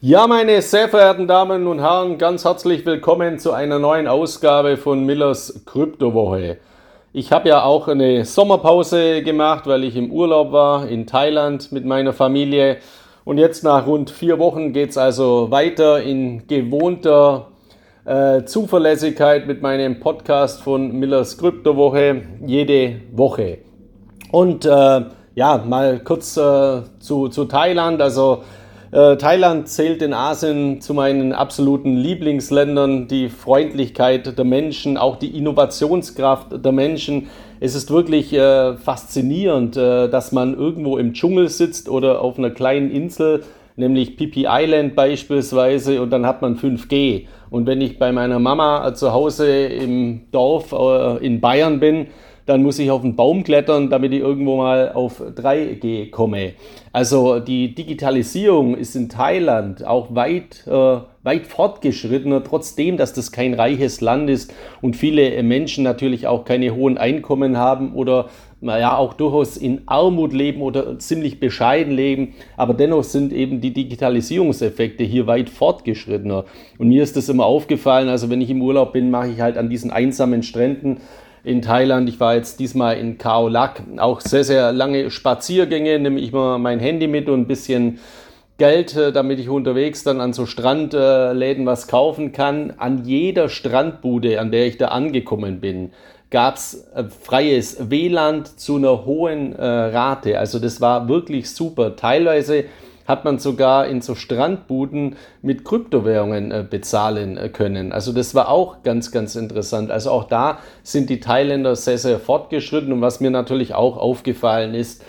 Ja, meine sehr verehrten Damen und Herren, ganz herzlich willkommen zu einer neuen Ausgabe von Millers Kryptowoche. Ich habe ja auch eine Sommerpause gemacht, weil ich im Urlaub war in Thailand mit meiner Familie. Und jetzt nach rund vier Wochen geht es also weiter in gewohnter äh, Zuverlässigkeit mit meinem Podcast von Millers Kryptowoche jede Woche. Und äh, ja, mal kurz äh, zu, zu Thailand. Also äh, Thailand zählt in Asien zu meinen absoluten Lieblingsländern. Die Freundlichkeit der Menschen, auch die Innovationskraft der Menschen. Es ist wirklich äh, faszinierend, äh, dass man irgendwo im Dschungel sitzt oder auf einer kleinen Insel, nämlich Pipi Island beispielsweise, und dann hat man 5G. Und wenn ich bei meiner Mama zu Hause im Dorf äh, in Bayern bin, dann muss ich auf einen Baum klettern, damit ich irgendwo mal auf 3G komme. Also die Digitalisierung ist in Thailand auch weit, äh, weit fortgeschrittener, trotzdem, dass das kein reiches Land ist und viele Menschen natürlich auch keine hohen Einkommen haben oder naja, auch durchaus in Armut leben oder ziemlich bescheiden leben, aber dennoch sind eben die Digitalisierungseffekte hier weit fortgeschrittener. Und mir ist das immer aufgefallen, also wenn ich im Urlaub bin, mache ich halt an diesen einsamen Stränden in Thailand. Ich war jetzt diesmal in Khao Lak. Auch sehr, sehr lange Spaziergänge. Nehme ich mal mein Handy mit und ein bisschen Geld, äh, damit ich unterwegs dann an so Strandläden was kaufen kann. An jeder Strandbude, an der ich da angekommen bin, gab es äh, freies WLAN zu einer hohen äh, Rate. Also das war wirklich super. Teilweise hat man sogar in so Strandbuden mit Kryptowährungen äh, bezahlen äh, können. Also das war auch ganz, ganz interessant. Also auch da sind die Thailänder sehr, sehr fortgeschritten. Und was mir natürlich auch aufgefallen ist,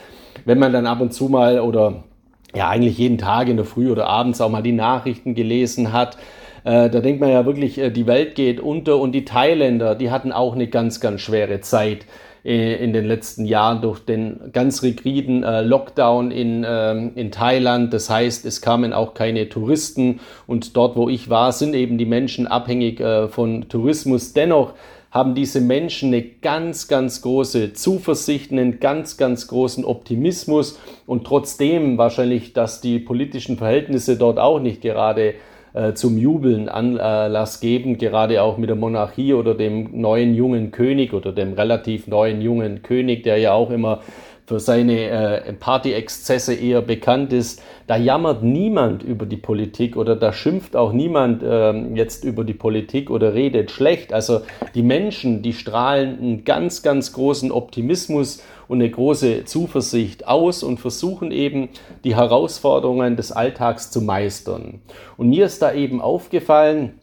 wenn man dann ab und zu mal oder ja eigentlich jeden Tag in der Früh oder abends auch mal die Nachrichten gelesen hat, äh, da denkt man ja wirklich, äh, die Welt geht unter und die Thailänder, die hatten auch eine ganz, ganz schwere Zeit. Äh, in den letzten Jahren durch den ganz rigiden Lockdown in, ähm, in Thailand. Das heißt, es kamen auch keine Touristen und dort, wo ich war, sind eben die Menschen abhängig von Tourismus. Dennoch haben diese Menschen eine ganz, ganz große Zuversicht, einen ganz, ganz großen Optimismus und trotzdem wahrscheinlich, dass die politischen Verhältnisse dort auch nicht gerade äh, zum Jubeln Anlass geben, gerade auch mit der Monarchie oder dem neuen jungen König oder dem relativ neuen jungen König, der ja auch immer für seine äh, Party-Exzesse eher bekannt ist. Da jammert niemand über die Politik oder da schimpft auch niemand äh, jetzt über die Politik oder redet schlecht. Also die Menschen, die strahlen einen ganz, ganz großen Optimismus und eine große Zuversicht aus und versuchen eben die Herausforderungen des Alltags zu meistern. Und mir ist da eben aufgefallen,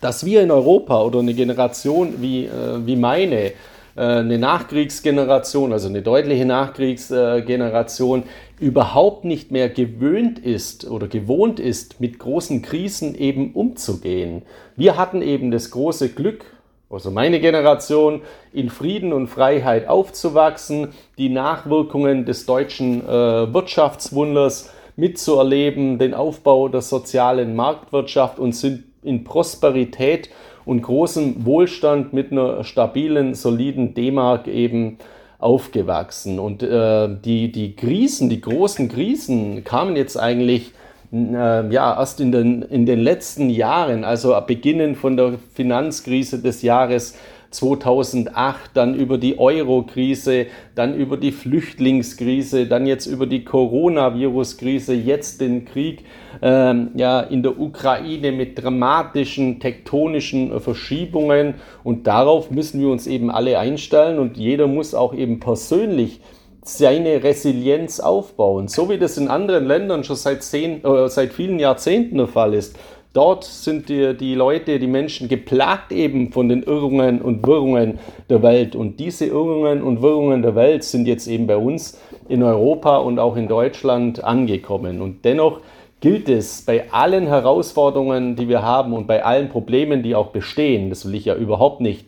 dass wir in Europa oder eine Generation wie, äh, wie meine, eine Nachkriegsgeneration, also eine deutliche Nachkriegsgeneration, überhaupt nicht mehr gewöhnt ist oder gewohnt ist, mit großen Krisen eben umzugehen. Wir hatten eben das große Glück, also meine Generation, in Frieden und Freiheit aufzuwachsen, die Nachwirkungen des deutschen äh, Wirtschaftswunders mitzuerleben, den Aufbau der sozialen Marktwirtschaft und sind in Prosperität und großem Wohlstand mit einer stabilen, soliden D-Mark eben aufgewachsen. Und äh, die, die Krisen, die großen Krisen kamen jetzt eigentlich äh, ja, erst in den, in den letzten Jahren, also beginnend von der Finanzkrise des Jahres 2008, dann über die Euro-Krise, dann über die Flüchtlingskrise, dann jetzt über die Coronavirus-Krise, jetzt den Krieg ähm, ja, in der Ukraine mit dramatischen tektonischen Verschiebungen. Und darauf müssen wir uns eben alle einstellen und jeder muss auch eben persönlich seine Resilienz aufbauen. So wie das in anderen Ländern schon seit, zehn, äh, seit vielen Jahrzehnten der Fall ist. Dort sind die, die Leute, die Menschen geplagt eben von den Irrungen und Wirrungen der Welt. Und diese Irrungen und Wirrungen der Welt sind jetzt eben bei uns in Europa und auch in Deutschland angekommen. Und dennoch gilt es bei allen Herausforderungen, die wir haben und bei allen Problemen, die auch bestehen, das will ich ja überhaupt nicht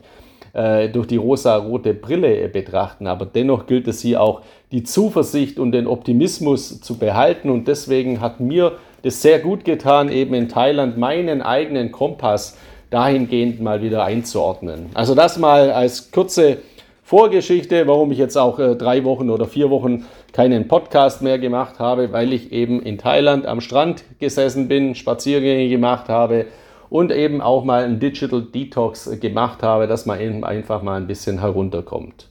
äh, durch die rosa-rote Brille betrachten, aber dennoch gilt es hier auch die Zuversicht und den Optimismus zu behalten und deswegen hat mir das sehr gut getan, eben in Thailand meinen eigenen Kompass dahingehend mal wieder einzuordnen. Also das mal als kurze Vorgeschichte, warum ich jetzt auch äh, drei Wochen oder vier Wochen keinen Podcast mehr gemacht habe, weil ich eben in Thailand am Strand gesessen bin, Spaziergänge gemacht habe und eben auch mal einen Digital Detox gemacht habe, dass man eben einfach mal ein bisschen herunterkommt.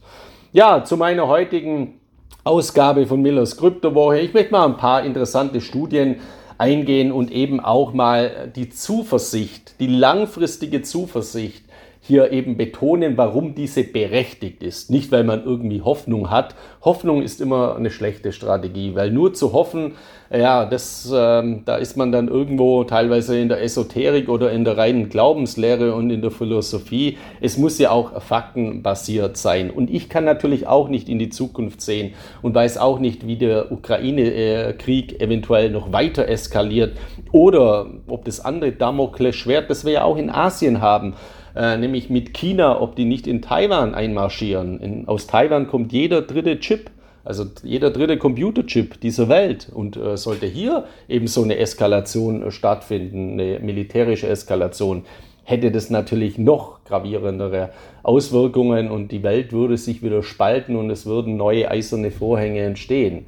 Ja, zu meiner heutigen Ausgabe von Millers Kryptowoche. Ich möchte mal ein paar interessante Studien eingehen und eben auch mal die Zuversicht, die langfristige Zuversicht hier eben betonen, warum diese berechtigt ist. Nicht, weil man irgendwie Hoffnung hat. Hoffnung ist immer eine schlechte Strategie, weil nur zu hoffen, ja, das, ähm, da ist man dann irgendwo teilweise in der Esoterik oder in der reinen Glaubenslehre und in der Philosophie. Es muss ja auch faktenbasiert sein. Und ich kann natürlich auch nicht in die Zukunft sehen und weiß auch nicht, wie der Ukraine-Krieg eventuell noch weiter eskaliert oder ob das andere Damoklesschwert, das wir ja auch in Asien haben, äh, nämlich mit China, ob die nicht in Taiwan einmarschieren. In, aus Taiwan kommt jeder dritte Chip, also jeder dritte Computerchip dieser Welt. Und äh, sollte hier eben so eine Eskalation äh, stattfinden, eine militärische Eskalation, hätte das natürlich noch gravierendere Auswirkungen und die Welt würde sich wieder spalten und es würden neue eiserne Vorhänge entstehen.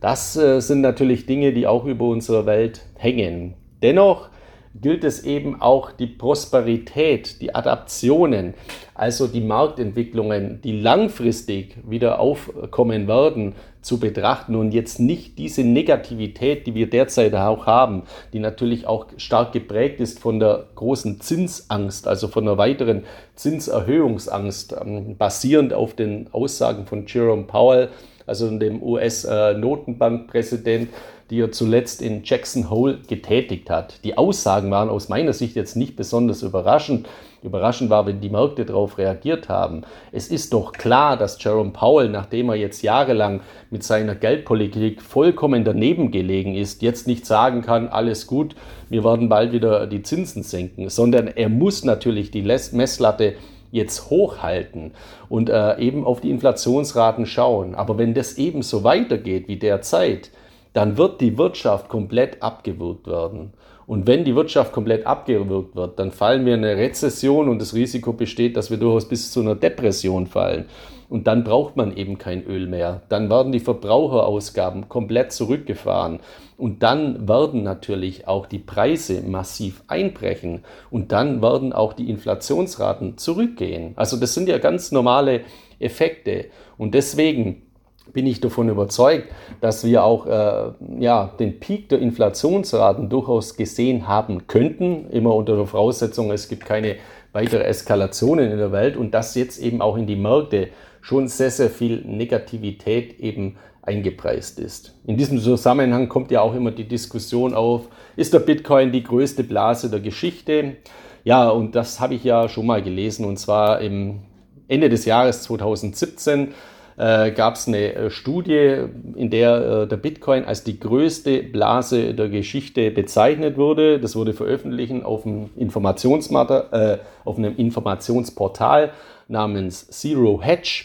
Das äh, sind natürlich Dinge, die auch über unsere Welt hängen. Dennoch gilt es eben auch die Prosperität, die Adaptionen, also die Marktentwicklungen, die langfristig wieder aufkommen werden, zu betrachten und jetzt nicht diese Negativität, die wir derzeit auch haben, die natürlich auch stark geprägt ist von der großen Zinsangst, also von einer weiteren Zinserhöhungsangst, ähm, basierend auf den Aussagen von Jerome Powell, also dem US-Notenbankpräsident, die er zuletzt in Jackson Hole getätigt hat. Die Aussagen waren aus meiner Sicht jetzt nicht besonders überraschend. Überraschend war, wenn die Märkte darauf reagiert haben. Es ist doch klar, dass Jerome Powell, nachdem er jetzt jahrelang mit seiner Geldpolitik vollkommen daneben gelegen ist, jetzt nicht sagen kann, alles gut, wir werden bald wieder die Zinsen senken, sondern er muss natürlich die Messlatte jetzt hochhalten und äh, eben auf die Inflationsraten schauen. Aber wenn das eben so weitergeht wie derzeit, dann wird die Wirtschaft komplett abgewürgt werden. Und wenn die Wirtschaft komplett abgewürgt wird, dann fallen wir in eine Rezession und das Risiko besteht, dass wir durchaus bis zu einer Depression fallen. Und dann braucht man eben kein Öl mehr. Dann werden die Verbraucherausgaben komplett zurückgefahren. Und dann werden natürlich auch die Preise massiv einbrechen. Und dann werden auch die Inflationsraten zurückgehen. Also das sind ja ganz normale Effekte. Und deswegen bin ich davon überzeugt, dass wir auch äh, ja, den Peak der Inflationsraten durchaus gesehen haben könnten, immer unter der Voraussetzung, es gibt keine weitere Eskalationen in der Welt und dass jetzt eben auch in die Märkte schon sehr, sehr viel Negativität eben eingepreist ist. In diesem Zusammenhang kommt ja auch immer die Diskussion auf, ist der Bitcoin die größte Blase der Geschichte? Ja, und das habe ich ja schon mal gelesen und zwar im Ende des Jahres 2017 äh, gab es eine äh, Studie, in der äh, der Bitcoin als die größte Blase der Geschichte bezeichnet wurde. Das wurde veröffentlicht auf einem, äh, auf einem Informationsportal namens Zero Hedge.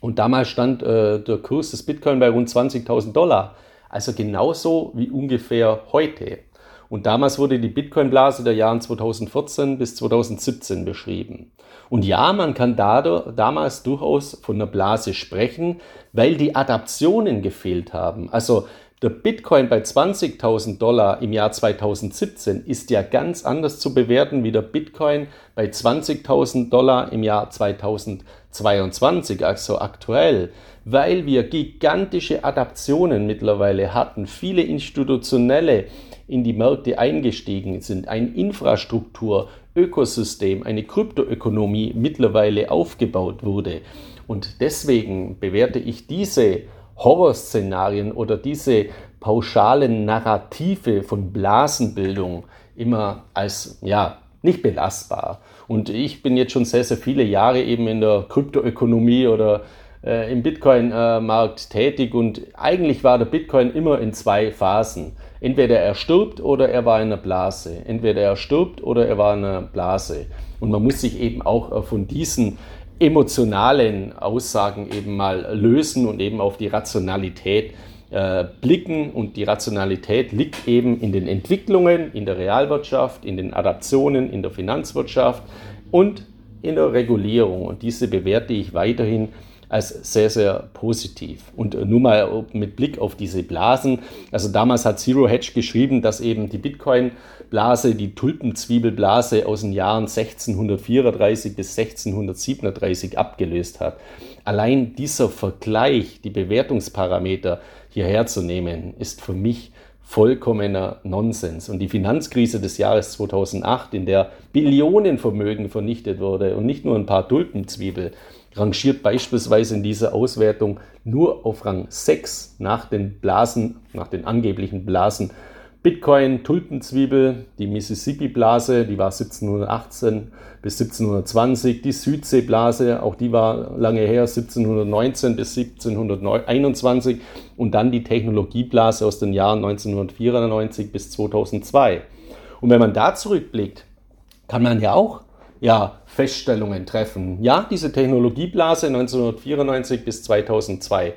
Und damals stand äh, der Kurs des Bitcoin bei rund 20.000 Dollar. Also genauso wie ungefähr heute. Und damals wurde die Bitcoin-Blase der Jahren 2014 bis 2017 beschrieben. Und ja, man kann dadurch, damals durchaus von einer Blase sprechen, weil die Adaptionen gefehlt haben. Also der Bitcoin bei 20.000 Dollar im Jahr 2017 ist ja ganz anders zu bewerten wie der Bitcoin bei 20.000 Dollar im Jahr 2022, also aktuell, weil wir gigantische Adaptionen mittlerweile hatten, viele institutionelle in die Märkte eingestiegen sind, ein Infrastruktur, Ökosystem, eine Kryptoökonomie mittlerweile aufgebaut wurde. Und deswegen bewerte ich diese Horrorszenarien oder diese pauschalen Narrative von Blasenbildung immer als ja nicht belastbar. Und ich bin jetzt schon sehr, sehr viele Jahre eben in der Kryptoökonomie oder äh, im Bitcoin-Markt tätig und eigentlich war der Bitcoin immer in zwei Phasen. Entweder er stirbt oder er war in einer Blase. Entweder er stirbt oder er war in einer Blase. Und man muss sich eben auch äh, von diesen emotionalen Aussagen eben mal lösen und eben auf die Rationalität äh, blicken. Und die Rationalität liegt eben in den Entwicklungen in der Realwirtschaft, in den Adaptionen in der Finanzwirtschaft und in der Regulierung. Und diese bewerte ich weiterhin als sehr, sehr positiv. Und nur mal mit Blick auf diese Blasen. Also damals hat Zero Hedge geschrieben, dass eben die Bitcoin-Blase, die Tulpenzwiebelblase aus den Jahren 1634 bis 1637 abgelöst hat. Allein dieser Vergleich, die Bewertungsparameter hierher zu nehmen, ist für mich vollkommener Nonsens. Und die Finanzkrise des Jahres 2008, in der Billionenvermögen vernichtet wurde und nicht nur ein paar Tulpenzwiebel, rangiert beispielsweise in dieser Auswertung nur auf Rang 6 nach den Blasen, nach den angeblichen Blasen. Bitcoin, Tulpenzwiebel, die Mississippi-Blase, die war 1718 bis 1720, die Südseeblase, auch die war lange her, 1719 bis 1721 und dann die Technologieblase aus den Jahren 1994 bis 2002. Und wenn man da zurückblickt, kann man ja auch ja, Feststellungen treffen. Ja, diese Technologieblase 1994 bis 2002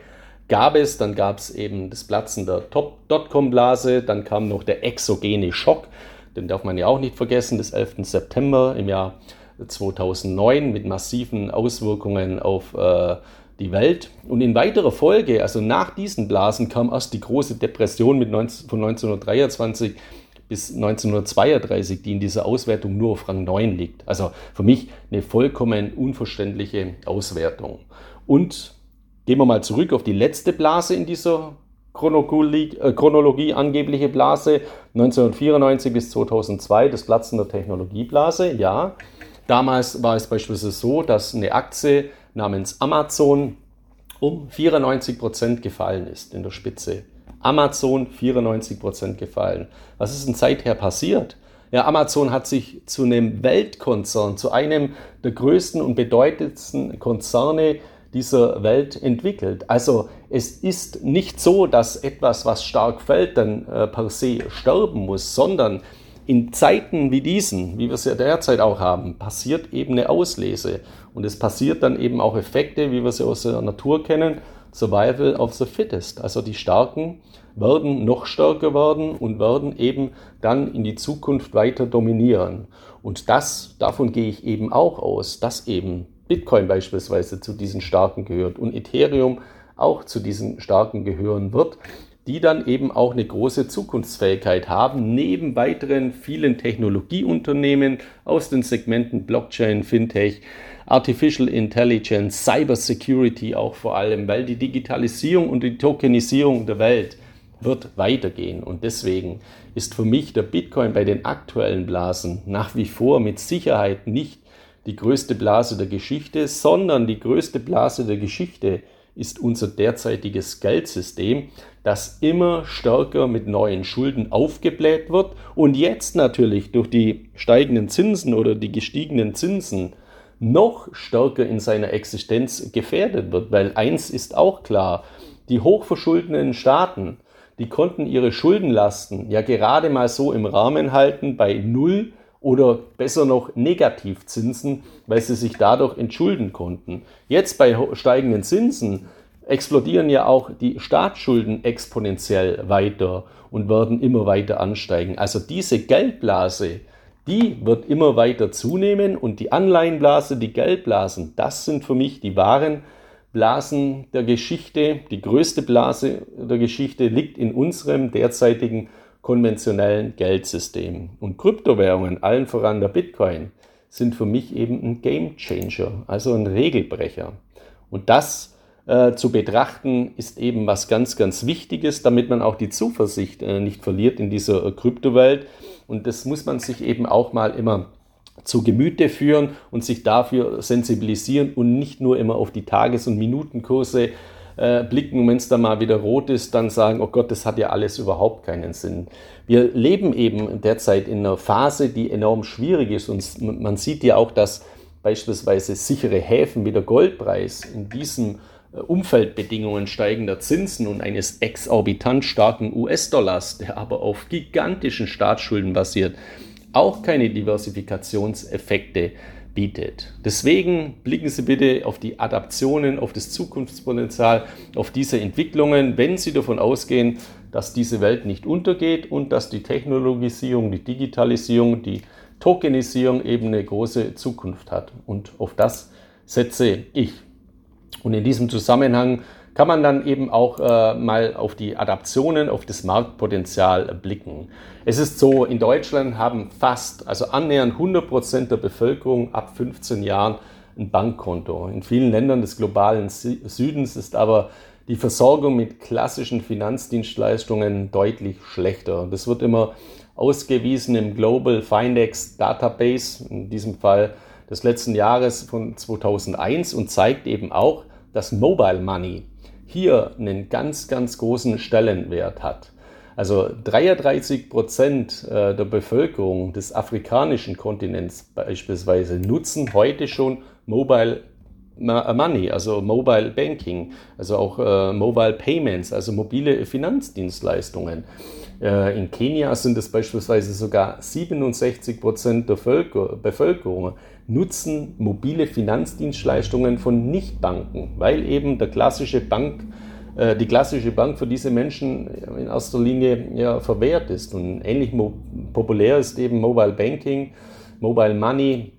gab es, dann gab es eben das Platzen der Dotcom-Blase, dann kam noch der exogene Schock, den darf man ja auch nicht vergessen, des 11. September im Jahr 2009 mit massiven Auswirkungen auf äh, die Welt. Und in weiterer Folge, also nach diesen Blasen, kam erst die große Depression mit 19, von 1923 bis 1932, die in dieser Auswertung nur auf Rang 9 liegt. Also für mich eine vollkommen unverständliche Auswertung. Und gehen wir mal zurück auf die letzte Blase in dieser Chronologie, äh, Chronologie angebliche Blase 1994 bis 2002, das Platzen der Technologieblase. Ja, damals war es beispielsweise so, dass eine Aktie namens Amazon um 94 Prozent gefallen ist in der Spitze. Amazon 94% gefallen. Was ist denn seither passiert? Ja, Amazon hat sich zu einem Weltkonzern, zu einem der größten und bedeutendsten Konzerne dieser Welt entwickelt. Also es ist nicht so, dass etwas, was stark fällt, dann äh, per se sterben muss, sondern in Zeiten wie diesen, wie wir es ja derzeit auch haben, passiert eben eine Auslese. Und es passiert dann eben auch Effekte, wie wir sie aus der Natur kennen, Survival of the Fittest. Also die Starken werden noch stärker werden und werden eben dann in die Zukunft weiter dominieren. Und das, davon gehe ich eben auch aus, dass eben Bitcoin beispielsweise zu diesen Starken gehört und Ethereum auch zu diesen Starken gehören wird, die dann eben auch eine große Zukunftsfähigkeit haben, neben weiteren vielen Technologieunternehmen aus den Segmenten Blockchain, Fintech, Artificial Intelligence, Cyber Security auch vor allem, weil die Digitalisierung und die Tokenisierung der Welt wird weitergehen. Und deswegen ist für mich der Bitcoin bei den aktuellen Blasen nach wie vor mit Sicherheit nicht die größte Blase der Geschichte, sondern die größte Blase der Geschichte ist unser derzeitiges Geldsystem, das immer stärker mit neuen Schulden aufgebläht wird und jetzt natürlich durch die steigenden Zinsen oder die gestiegenen Zinsen noch stärker in seiner Existenz gefährdet wird. Weil eins ist auch klar, die hochverschuldeten Staaten, die konnten ihre Schuldenlasten ja gerade mal so im Rahmen halten bei Null oder besser noch Negativzinsen, weil sie sich dadurch entschulden konnten. Jetzt bei steigenden Zinsen explodieren ja auch die Staatsschulden exponentiell weiter und werden immer weiter ansteigen. Also diese Geldblase, die wird immer weiter zunehmen und die Anleihenblase, die Geldblasen, das sind für mich die wahren Blasen der Geschichte. Die größte Blase der Geschichte liegt in unserem derzeitigen konventionellen Geldsystem. Und Kryptowährungen, allen voran der Bitcoin, sind für mich eben ein Game Changer, also ein Regelbrecher. Und das äh, zu betrachten ist eben was ganz, ganz Wichtiges, damit man auch die Zuversicht äh, nicht verliert in dieser äh, Kryptowelt. Und das muss man sich eben auch mal immer zu Gemüte führen und sich dafür sensibilisieren und nicht nur immer auf die Tages- und Minutenkurse äh, blicken und wenn es dann mal wieder rot ist, dann sagen, oh Gott, das hat ja alles überhaupt keinen Sinn. Wir leben eben derzeit in einer Phase, die enorm schwierig ist und man sieht ja auch, dass beispielsweise sichere Häfen wie der Goldpreis in diesem Umfeldbedingungen steigender Zinsen und eines exorbitant starken US-Dollars, der aber auf gigantischen Staatsschulden basiert, auch keine Diversifikationseffekte bietet. Deswegen blicken Sie bitte auf die Adaptionen, auf das Zukunftspotenzial, auf diese Entwicklungen, wenn Sie davon ausgehen, dass diese Welt nicht untergeht und dass die Technologisierung, die Digitalisierung, die Tokenisierung eben eine große Zukunft hat. Und auf das setze ich. Und in diesem Zusammenhang kann man dann eben auch äh, mal auf die Adaptionen, auf das Marktpotenzial blicken. Es ist so, in Deutschland haben fast, also annähernd 100 Prozent der Bevölkerung ab 15 Jahren ein Bankkonto. In vielen Ländern des globalen Südens ist aber die Versorgung mit klassischen Finanzdienstleistungen deutlich schlechter. Das wird immer ausgewiesen im Global Findex Database, in diesem Fall des letzten Jahres von 2001 und zeigt eben auch, dass Mobile Money hier einen ganz, ganz großen Stellenwert hat. Also 33 Prozent äh, der Bevölkerung des afrikanischen Kontinents beispielsweise nutzen heute schon Mobile Money, also Mobile Banking, also auch äh, Mobile Payments, also mobile Finanzdienstleistungen. Äh, in Kenia sind es beispielsweise sogar 67 Prozent der Völker, Bevölkerung nutzen mobile Finanzdienstleistungen von Nichtbanken, weil eben der klassische Bank, äh, die klassische Bank für diese Menschen in erster Linie ja, verwehrt ist. Und ähnlich populär ist eben Mobile Banking, Mobile Money,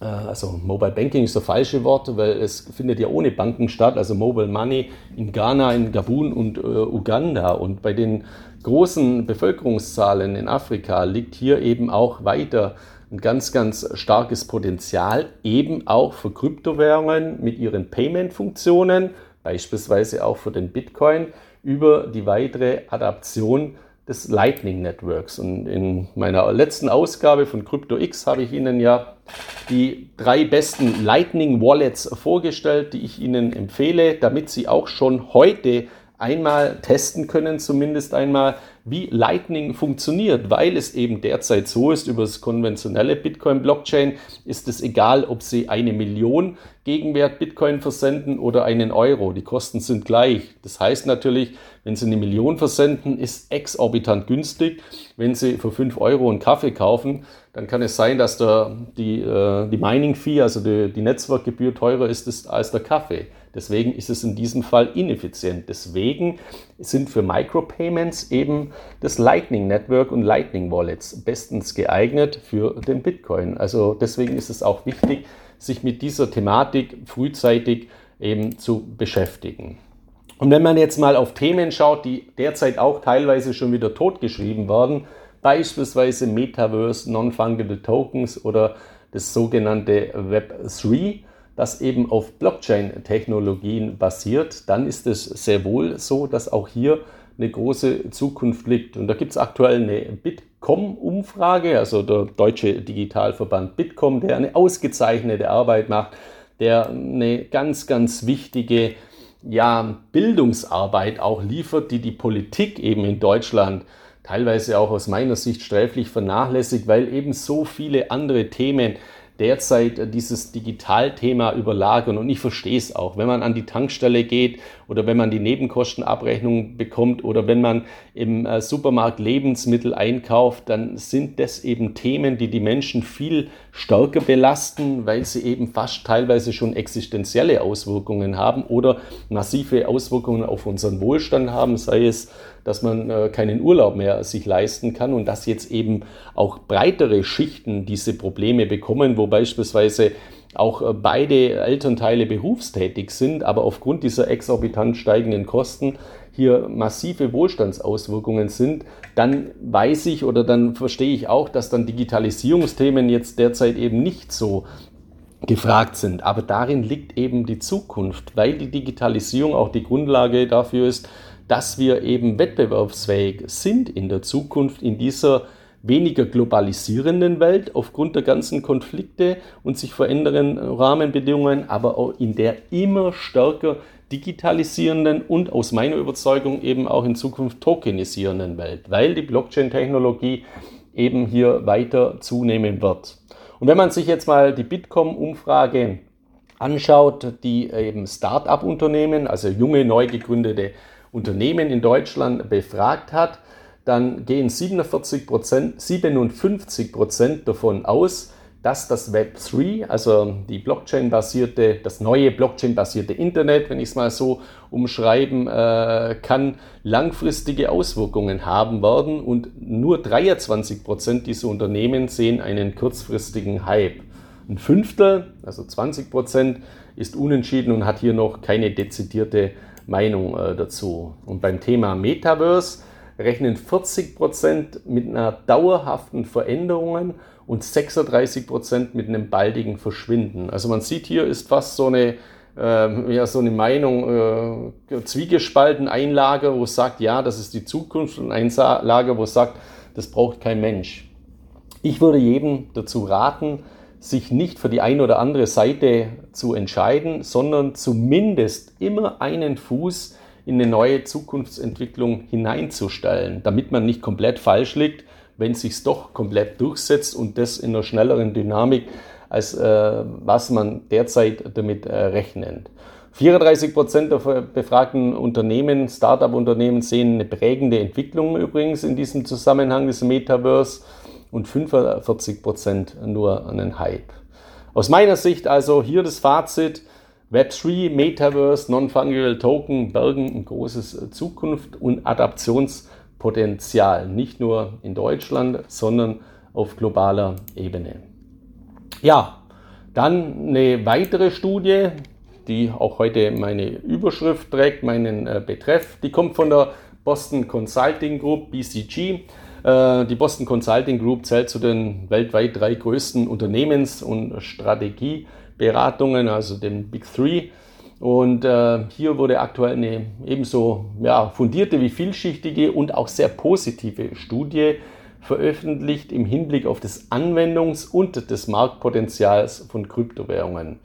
äh, also Mobile Banking ist das falsche Wort, weil es findet ja ohne Banken statt, also Mobile Money in Ghana, in Gabun und äh, Uganda. Und bei den großen Bevölkerungszahlen in Afrika liegt hier eben auch weiter ein ganz, ganz starkes Potenzial, eben auch für Kryptowährungen mit ihren Payment-Funktionen, beispielsweise auch für den Bitcoin, über die weitere Adaption des Lightning Networks. Und in meiner letzten Ausgabe von CryptoX habe ich Ihnen ja die drei besten Lightning Wallets vorgestellt, die ich Ihnen empfehle, damit Sie auch schon heute einmal testen können, zumindest einmal, wie Lightning funktioniert, weil es eben derzeit so ist, über das konventionelle Bitcoin-Blockchain ist es egal, ob Sie eine Million Gegenwert Bitcoin versenden oder einen Euro. Die Kosten sind gleich. Das heißt natürlich, wenn Sie eine Million versenden, ist exorbitant günstig. Wenn Sie für fünf Euro einen Kaffee kaufen, dann kann es sein, dass der, die, äh, die Mining-Fee, also die, die Netzwerkgebühr teurer ist als der Kaffee. Deswegen ist es in diesem Fall ineffizient. Deswegen sind für Micropayments eben das Lightning Network und Lightning Wallets bestens geeignet für den Bitcoin. Also deswegen ist es auch wichtig, sich mit dieser Thematik frühzeitig eben zu beschäftigen. Und wenn man jetzt mal auf Themen schaut, die derzeit auch teilweise schon wieder totgeschrieben werden, beispielsweise Metaverse, Non-Fungible Tokens oder das sogenannte Web 3, das eben auf Blockchain-Technologien basiert, dann ist es sehr wohl so, dass auch hier eine große Zukunft liegt. Und da gibt es aktuell eine Bitkom-Umfrage, also der deutsche Digitalverband Bitkom, der eine ausgezeichnete Arbeit macht, der eine ganz, ganz wichtige ja, Bildungsarbeit auch liefert, die die Politik eben in Deutschland teilweise auch aus meiner Sicht sträflich vernachlässigt, weil eben so viele andere Themen derzeit dieses Digitalthema überlagern. Und ich verstehe es auch, wenn man an die Tankstelle geht oder wenn man die Nebenkostenabrechnung bekommt oder wenn man im äh, Supermarkt Lebensmittel einkauft, dann sind das eben Themen, die die Menschen viel stärker belasten, weil sie eben fast teilweise schon existenzielle Auswirkungen haben oder massive Auswirkungen auf unseren Wohlstand haben, sei es dass man äh, keinen Urlaub mehr sich leisten kann und dass jetzt eben auch breitere Schichten diese Probleme bekommen, wo beispielsweise auch äh, beide Elternteile berufstätig sind, aber aufgrund dieser exorbitant steigenden Kosten hier massive Wohlstandsauswirkungen sind, dann weiß ich oder dann verstehe ich auch, dass dann Digitalisierungsthemen jetzt derzeit eben nicht so gefragt sind. Aber darin liegt eben die Zukunft, weil die Digitalisierung auch die Grundlage dafür ist, dass wir eben wettbewerbsfähig sind in der Zukunft in dieser weniger globalisierenden Welt aufgrund der ganzen Konflikte und sich verändernden Rahmenbedingungen, aber auch in der immer stärker digitalisierenden und aus meiner Überzeugung eben auch in Zukunft tokenisierenden Welt, weil die Blockchain-Technologie eben hier weiter zunehmen wird. Und wenn man sich jetzt mal die Bitkom-Umfrage anschaut, die eben Start-up-Unternehmen, also junge, neu gegründete Unternehmen in Deutschland befragt hat, dann gehen 47% 57 Prozent davon aus, dass das Web 3, also die Blockchain-basierte, das neue Blockchain-basierte Internet, wenn ich es mal so umschreiben äh, kann, langfristige Auswirkungen haben werden und nur 23 Prozent dieser Unternehmen sehen einen kurzfristigen Hype. Ein Fünftel, also 20 Prozent, ist unentschieden und hat hier noch keine dezidierte Meinung äh, dazu. Und beim Thema Metaverse rechnen 40 Prozent mit einer dauerhaften Veränderung und 36 Prozent mit einem baldigen Verschwinden. Also man sieht hier ist fast so eine äh, ja, so eine Meinung äh, zwiegespalten, ein Lager, wo es sagt, ja, das ist die Zukunft und ein Lager, wo es sagt, das braucht kein Mensch. Ich würde jedem dazu raten, sich nicht für die eine oder andere Seite zu entscheiden, sondern zumindest immer einen Fuß in eine neue Zukunftsentwicklung hineinzustellen, damit man nicht komplett falsch liegt, wenn sich doch komplett durchsetzt und das in einer schnelleren Dynamik, als äh, was man derzeit damit äh, rechnet. 34 Prozent der befragten Unternehmen, Startup-Unternehmen, sehen eine prägende Entwicklung übrigens in diesem Zusammenhang des Metaverse und 45 Prozent nur einen Hype. Aus meiner Sicht also hier das Fazit. Web3, Metaverse, Non-Fungible Token bergen ein großes Zukunft- und Adaptionspotenzial, nicht nur in Deutschland, sondern auf globaler Ebene. Ja, dann eine weitere Studie, die auch heute meine Überschrift trägt, meinen äh, Betreff, die kommt von der Boston Consulting Group, BCG. Äh, die Boston Consulting Group zählt zu den weltweit drei größten Unternehmens- und Strategieberatungen, also den Big Three. Und äh, hier wurde aktuell eine ebenso ja, fundierte wie vielschichtige und auch sehr positive Studie veröffentlicht im Hinblick auf das Anwendungs- und des Marktpotenzials von Kryptowährungen.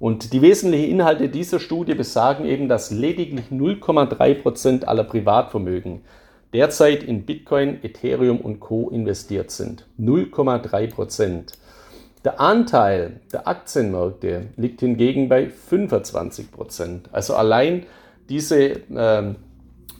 Und die wesentlichen Inhalte dieser Studie besagen eben, dass lediglich 0,3 Prozent aller Privatvermögen derzeit in Bitcoin, Ethereum und Co. investiert sind. 0,3 Prozent. Der Anteil der Aktienmärkte liegt hingegen bei 25 Prozent. Also allein diese, äh,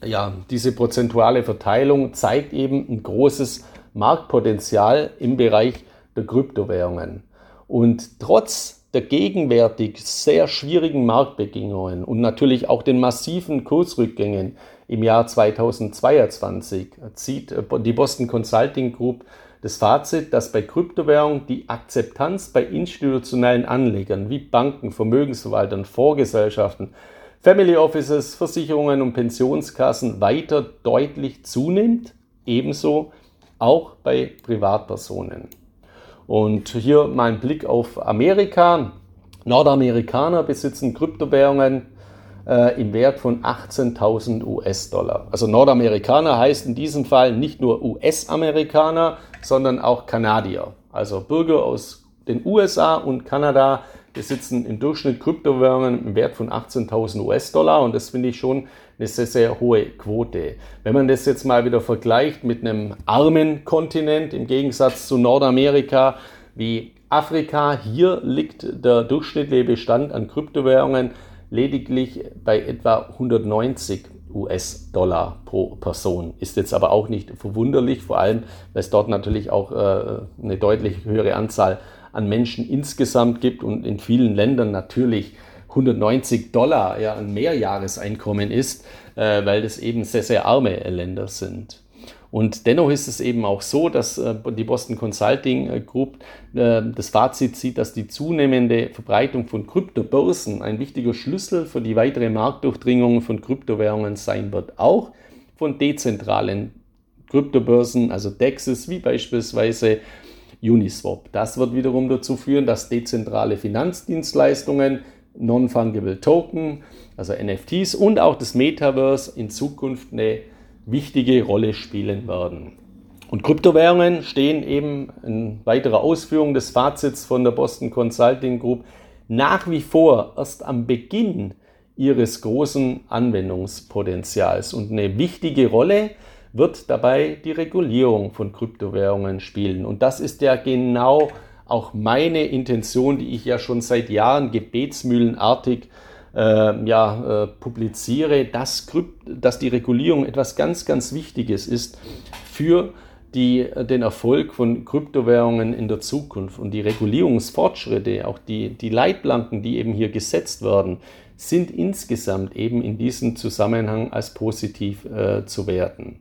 ja, diese prozentuale Verteilung zeigt eben ein großes Marktpotenzial im Bereich der Kryptowährungen. Und trotz der gegenwärtig sehr schwierigen Marktbedingungen und natürlich auch den massiven Kursrückgängen im Jahr 2022 zieht die Boston Consulting Group das Fazit, dass bei Kryptowährungen die Akzeptanz bei institutionellen Anlegern wie Banken, Vermögensverwaltern, Vorgesellschaften, Family Offices, Versicherungen und Pensionskassen weiter deutlich zunimmt, ebenso auch bei Privatpersonen. Und hier mein Blick auf Amerika. Nordamerikaner besitzen Kryptowährungen äh, im Wert von 18.000 US-Dollar. Also Nordamerikaner heißt in diesem Fall nicht nur US-Amerikaner, sondern auch Kanadier. Also Bürger aus den USA und Kanada besitzen im Durchschnitt Kryptowährungen im Wert von 18.000 US-Dollar und das finde ich schon eine sehr, sehr hohe Quote. Wenn man das jetzt mal wieder vergleicht mit einem armen Kontinent im Gegensatz zu Nordamerika wie Afrika, hier liegt der durchschnittliche Bestand an Kryptowährungen lediglich bei etwa 190 US-Dollar pro Person. Ist jetzt aber auch nicht verwunderlich, vor allem, weil es dort natürlich auch äh, eine deutlich höhere Anzahl an Menschen insgesamt gibt und in vielen Ländern natürlich 190 Dollar ja, ein Mehrjahreseinkommen ist, äh, weil das eben sehr, sehr arme Länder sind. Und dennoch ist es eben auch so, dass äh, die Boston Consulting äh, Group äh, das Fazit zieht, dass die zunehmende Verbreitung von Kryptobörsen ein wichtiger Schlüssel für die weitere Marktdurchdringung von Kryptowährungen sein wird. Auch von dezentralen Kryptobörsen, also DEXs, wie beispielsweise Uniswap. Das wird wiederum dazu führen, dass dezentrale Finanzdienstleistungen Non-Fungible Token, also NFTs und auch das Metaverse in Zukunft eine wichtige Rolle spielen werden. Und Kryptowährungen stehen eben in weiterer Ausführung des Fazits von der Boston Consulting Group nach wie vor erst am Beginn ihres großen Anwendungspotenzials. Und eine wichtige Rolle wird dabei die Regulierung von Kryptowährungen spielen. Und das ist ja genau auch meine Intention, die ich ja schon seit Jahren gebetsmühlenartig äh, ja, äh, publiziere, dass, dass die Regulierung etwas ganz, ganz Wichtiges ist für die, den Erfolg von Kryptowährungen in der Zukunft. Und die Regulierungsfortschritte, auch die, die Leitplanken, die eben hier gesetzt werden, sind insgesamt eben in diesem Zusammenhang als positiv äh, zu werten.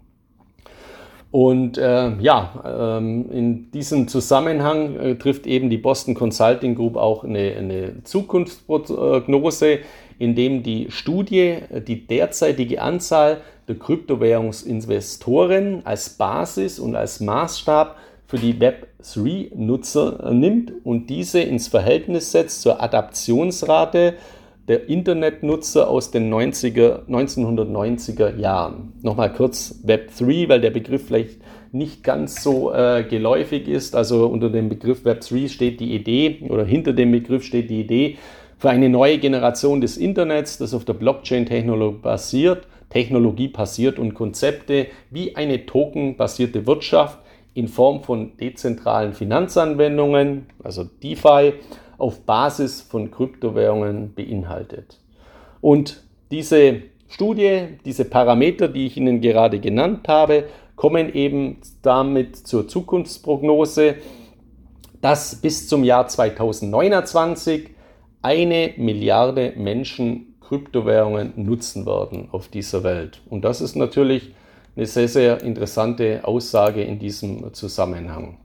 Und äh, ja, ähm, in diesem Zusammenhang äh, trifft eben die Boston Consulting Group auch eine, eine Zukunftsprognose, in dem die Studie die derzeitige Anzahl der Kryptowährungsinvestoren als Basis und als Maßstab für die Web3-Nutzer nimmt und diese ins Verhältnis setzt zur Adaptionsrate der Internetnutzer aus den 90er, 1990er Jahren. Nochmal kurz Web3, weil der Begriff vielleicht nicht ganz so äh, geläufig ist. Also unter dem Begriff Web3 steht die Idee oder hinter dem Begriff steht die Idee für eine neue Generation des Internets, das auf der Blockchain-Technologie basiert, Technologie basiert und Konzepte wie eine tokenbasierte Wirtschaft in Form von dezentralen Finanzanwendungen, also DeFi, auf Basis von Kryptowährungen beinhaltet. Und diese Studie, diese Parameter, die ich Ihnen gerade genannt habe, kommen eben damit zur Zukunftsprognose, dass bis zum Jahr 2029 eine Milliarde Menschen Kryptowährungen nutzen werden auf dieser Welt. Und das ist natürlich eine sehr, sehr interessante Aussage in diesem Zusammenhang.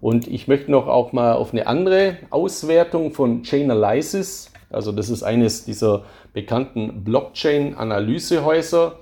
Und ich möchte noch auch mal auf eine andere Auswertung von Chainalysis, also das ist eines dieser bekannten Blockchain-Analysehäuser,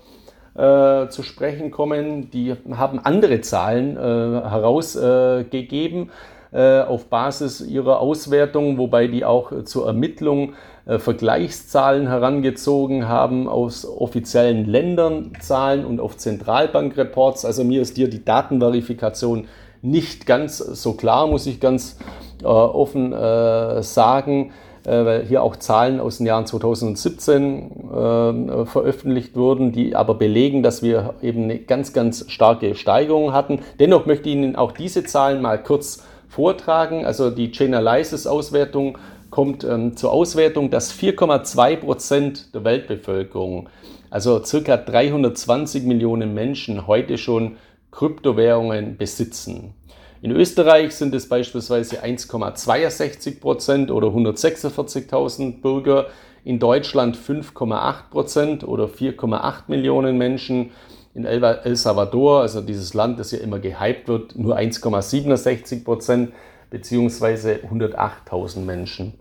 äh, zu sprechen kommen. Die haben andere Zahlen äh, herausgegeben äh, auf Basis ihrer Auswertung, wobei die auch zur Ermittlung äh, Vergleichszahlen herangezogen haben aus offiziellen Ländernzahlen und auf Zentralbankreports. Also mir ist hier die Datenverifikation nicht ganz so klar, muss ich ganz äh, offen äh, sagen, äh, weil hier auch Zahlen aus den Jahren 2017 äh, veröffentlicht wurden, die aber belegen, dass wir eben eine ganz, ganz starke Steigerung hatten. Dennoch möchte ich Ihnen auch diese Zahlen mal kurz vortragen. Also die Chainalysis-Auswertung kommt ähm, zur Auswertung, dass 4,2 Prozent der Weltbevölkerung, also circa 320 Millionen Menschen, heute schon Kryptowährungen besitzen. In Österreich sind es beispielsweise 1,62 Prozent oder 146.000 Bürger, in Deutschland 5,8 Prozent oder 4,8 Millionen Menschen, in El Salvador, also dieses Land, das ja immer gehypt wird, nur 1,67 Prozent beziehungsweise 108.000 Menschen.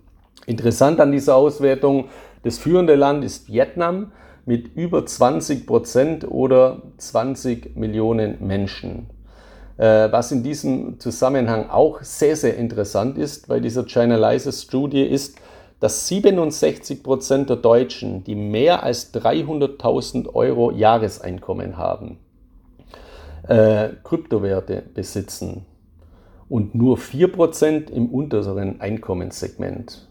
Interessant an dieser Auswertung, das führende Land ist Vietnam mit über 20 Prozent oder 20 Millionen Menschen. Äh, was in diesem Zusammenhang auch sehr, sehr interessant ist bei dieser Chinalysis-Studie ist, dass 67 Prozent der Deutschen, die mehr als 300.000 Euro Jahreseinkommen haben, äh, Kryptowerte besitzen und nur 4 Prozent im unteren Einkommenssegment.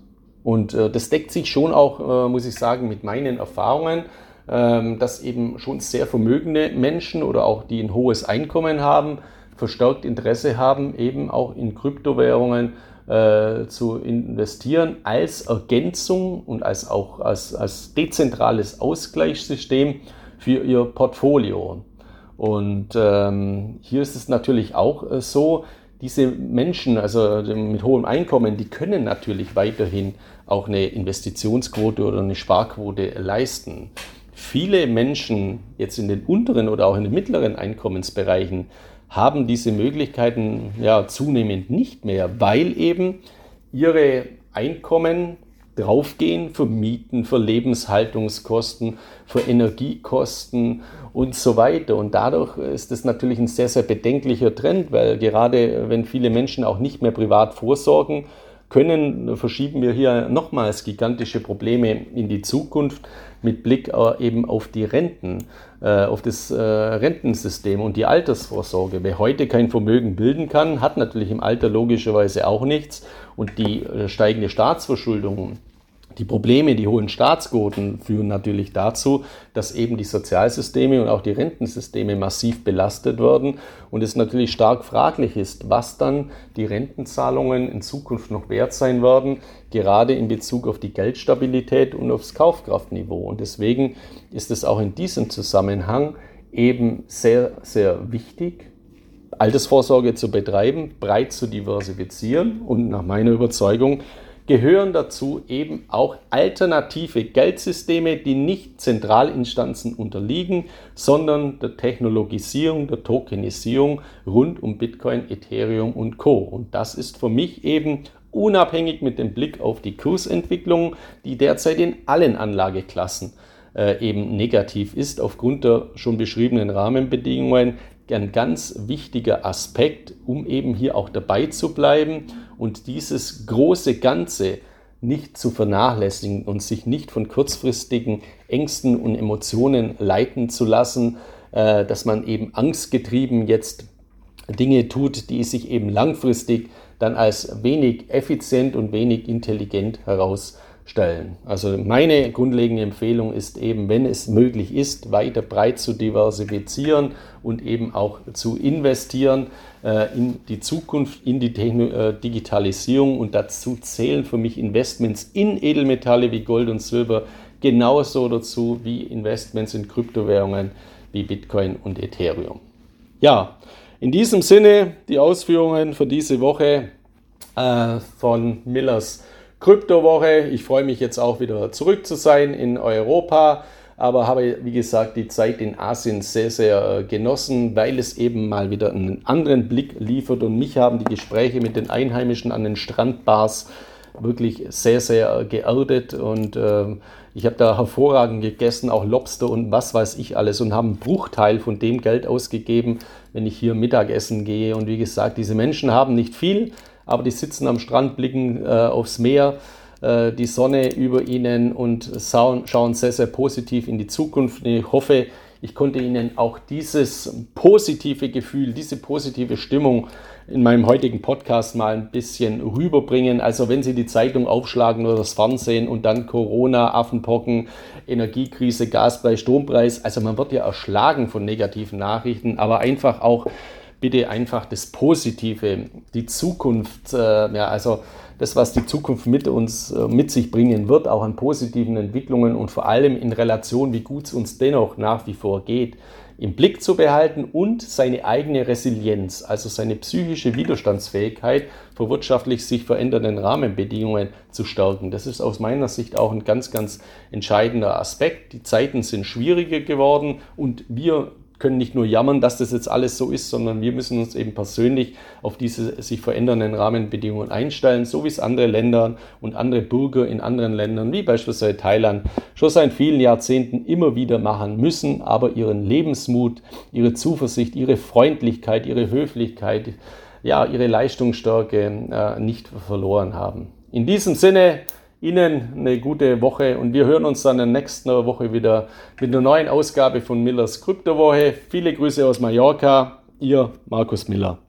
Und äh, das deckt sich schon auch, äh, muss ich sagen, mit meinen Erfahrungen ähm, dass eben schon sehr vermögende Menschen oder auch die ein hohes Einkommen haben, verstärkt Interesse haben, eben auch in Kryptowährungen äh, zu investieren als Ergänzung und als auch als, als dezentrales Ausgleichssystem für ihr Portfolio. Und ähm, hier ist es natürlich auch äh, so, diese Menschen, also mit hohem Einkommen, die können natürlich weiterhin auch eine Investitionsquote oder eine Sparquote leisten viele Menschen jetzt in den unteren oder auch in den mittleren Einkommensbereichen haben diese Möglichkeiten ja zunehmend nicht mehr, weil eben ihre Einkommen draufgehen für Mieten, für Lebenshaltungskosten, für Energiekosten und so weiter. Und dadurch ist es natürlich ein sehr, sehr bedenklicher Trend, weil gerade wenn viele Menschen auch nicht mehr privat vorsorgen, können, verschieben wir hier nochmals gigantische Probleme in die Zukunft mit Blick äh, eben auf die Renten, äh, auf das äh, Rentensystem und die Altersvorsorge. Wer heute kein Vermögen bilden kann, hat natürlich im Alter logischerweise auch nichts und die steigende Staatsverschuldung die Probleme, die hohen Staatsquoten führen natürlich dazu, dass eben die Sozialsysteme und auch die Rentensysteme massiv belastet werden und es natürlich stark fraglich ist, was dann die Rentenzahlungen in Zukunft noch wert sein werden, gerade in Bezug auf die Geldstabilität und aufs Kaufkraftniveau. Und deswegen ist es auch in diesem Zusammenhang eben sehr, sehr wichtig, Altersvorsorge zu betreiben, breit zu diversifizieren und nach meiner Überzeugung gehören dazu eben auch alternative Geldsysteme, die nicht Zentralinstanzen unterliegen, sondern der Technologisierung, der Tokenisierung rund um Bitcoin, Ethereum und Co. Und das ist für mich eben unabhängig mit dem Blick auf die Kursentwicklung, die derzeit in allen Anlageklassen äh, eben negativ ist, aufgrund der schon beschriebenen Rahmenbedingungen, ein ganz wichtiger Aspekt, um eben hier auch dabei zu bleiben und dieses große Ganze nicht zu vernachlässigen und sich nicht von kurzfristigen Ängsten und Emotionen leiten zu lassen, äh, dass man eben angstgetrieben jetzt Dinge tut, die sich eben langfristig dann als wenig effizient und wenig intelligent heraus stellen. Also meine grundlegende Empfehlung ist eben, wenn es möglich ist, weiter breit zu diversifizieren und eben auch zu investieren äh, in die Zukunft, in die Techno äh, Digitalisierung und dazu zählen für mich Investments in Edelmetalle wie Gold und Silber genauso dazu wie Investments in Kryptowährungen wie Bitcoin und Ethereum. Ja, in diesem Sinne die Ausführungen für diese Woche äh, von Millers Kryptowoche. Ich freue mich jetzt auch wieder zurück zu sein in Europa, aber habe, wie gesagt, die Zeit in Asien sehr, sehr äh, genossen, weil es eben mal wieder einen anderen Blick liefert und mich haben die Gespräche mit den Einheimischen an den Strandbars wirklich sehr, sehr äh, geerdet und äh, ich habe da hervorragend gegessen, auch Lobster und was weiß ich alles und habe einen Bruchteil von dem Geld ausgegeben, wenn ich hier Mittagessen gehe. Und wie gesagt, diese Menschen haben nicht viel, aber die sitzen am Strand, blicken äh, aufs Meer, äh, die Sonne über ihnen und schauen, sehr, sehr positiv in die Zukunft. Ich hoffe, ich konnte Ihnen auch dieses positive Gefühl, diese positive Stimmung in meinem heutigen Podcast mal ein bisschen rüberbringen. Also wenn Sie die Zeitung aufschlagen oder das Fernsehen und dann Corona, Affenpocken, Energiekrise, Gaspreis, Strompreis, also man wird ja erschlagen von negativen Nachrichten, aber einfach auch bitte einfach das Positive, die Zukunft, äh, ja, also das, was die Zukunft mit uns äh, mit sich bringen wird, auch an positiven Entwicklungen und vor allem in Relation, wie gut es uns dennoch nach wie vor geht, im Blick zu behalten und seine eigene Resilienz, also seine psychische Widerstandsfähigkeit vor wirtschaftlich sich verändernden Rahmenbedingungen zu stärken. Das ist aus meiner Sicht auch ein ganz, ganz entscheidender Aspekt. Die Zeiten sind schwieriger geworden und wir können nicht nur jammern, dass das jetzt alles so ist, sondern wir müssen uns eben persönlich auf diese sich verändernden Rahmenbedingungen einstellen, so wie es andere Länder und andere Bürger in anderen Ländern, wie beispielsweise Thailand, schon seit vielen Jahrzehnten immer wieder machen müssen, aber ihren Lebensmut, ihre Zuversicht, ihre Freundlichkeit, ihre Höflichkeit, ja, ihre Leistungsstärke äh, nicht verloren haben. In diesem Sinne, Ihnen eine gute Woche und wir hören uns dann in der nächsten Woche wieder mit einer neuen Ausgabe von Millers Kryptowoche. Viele Grüße aus Mallorca, Ihr Markus Miller.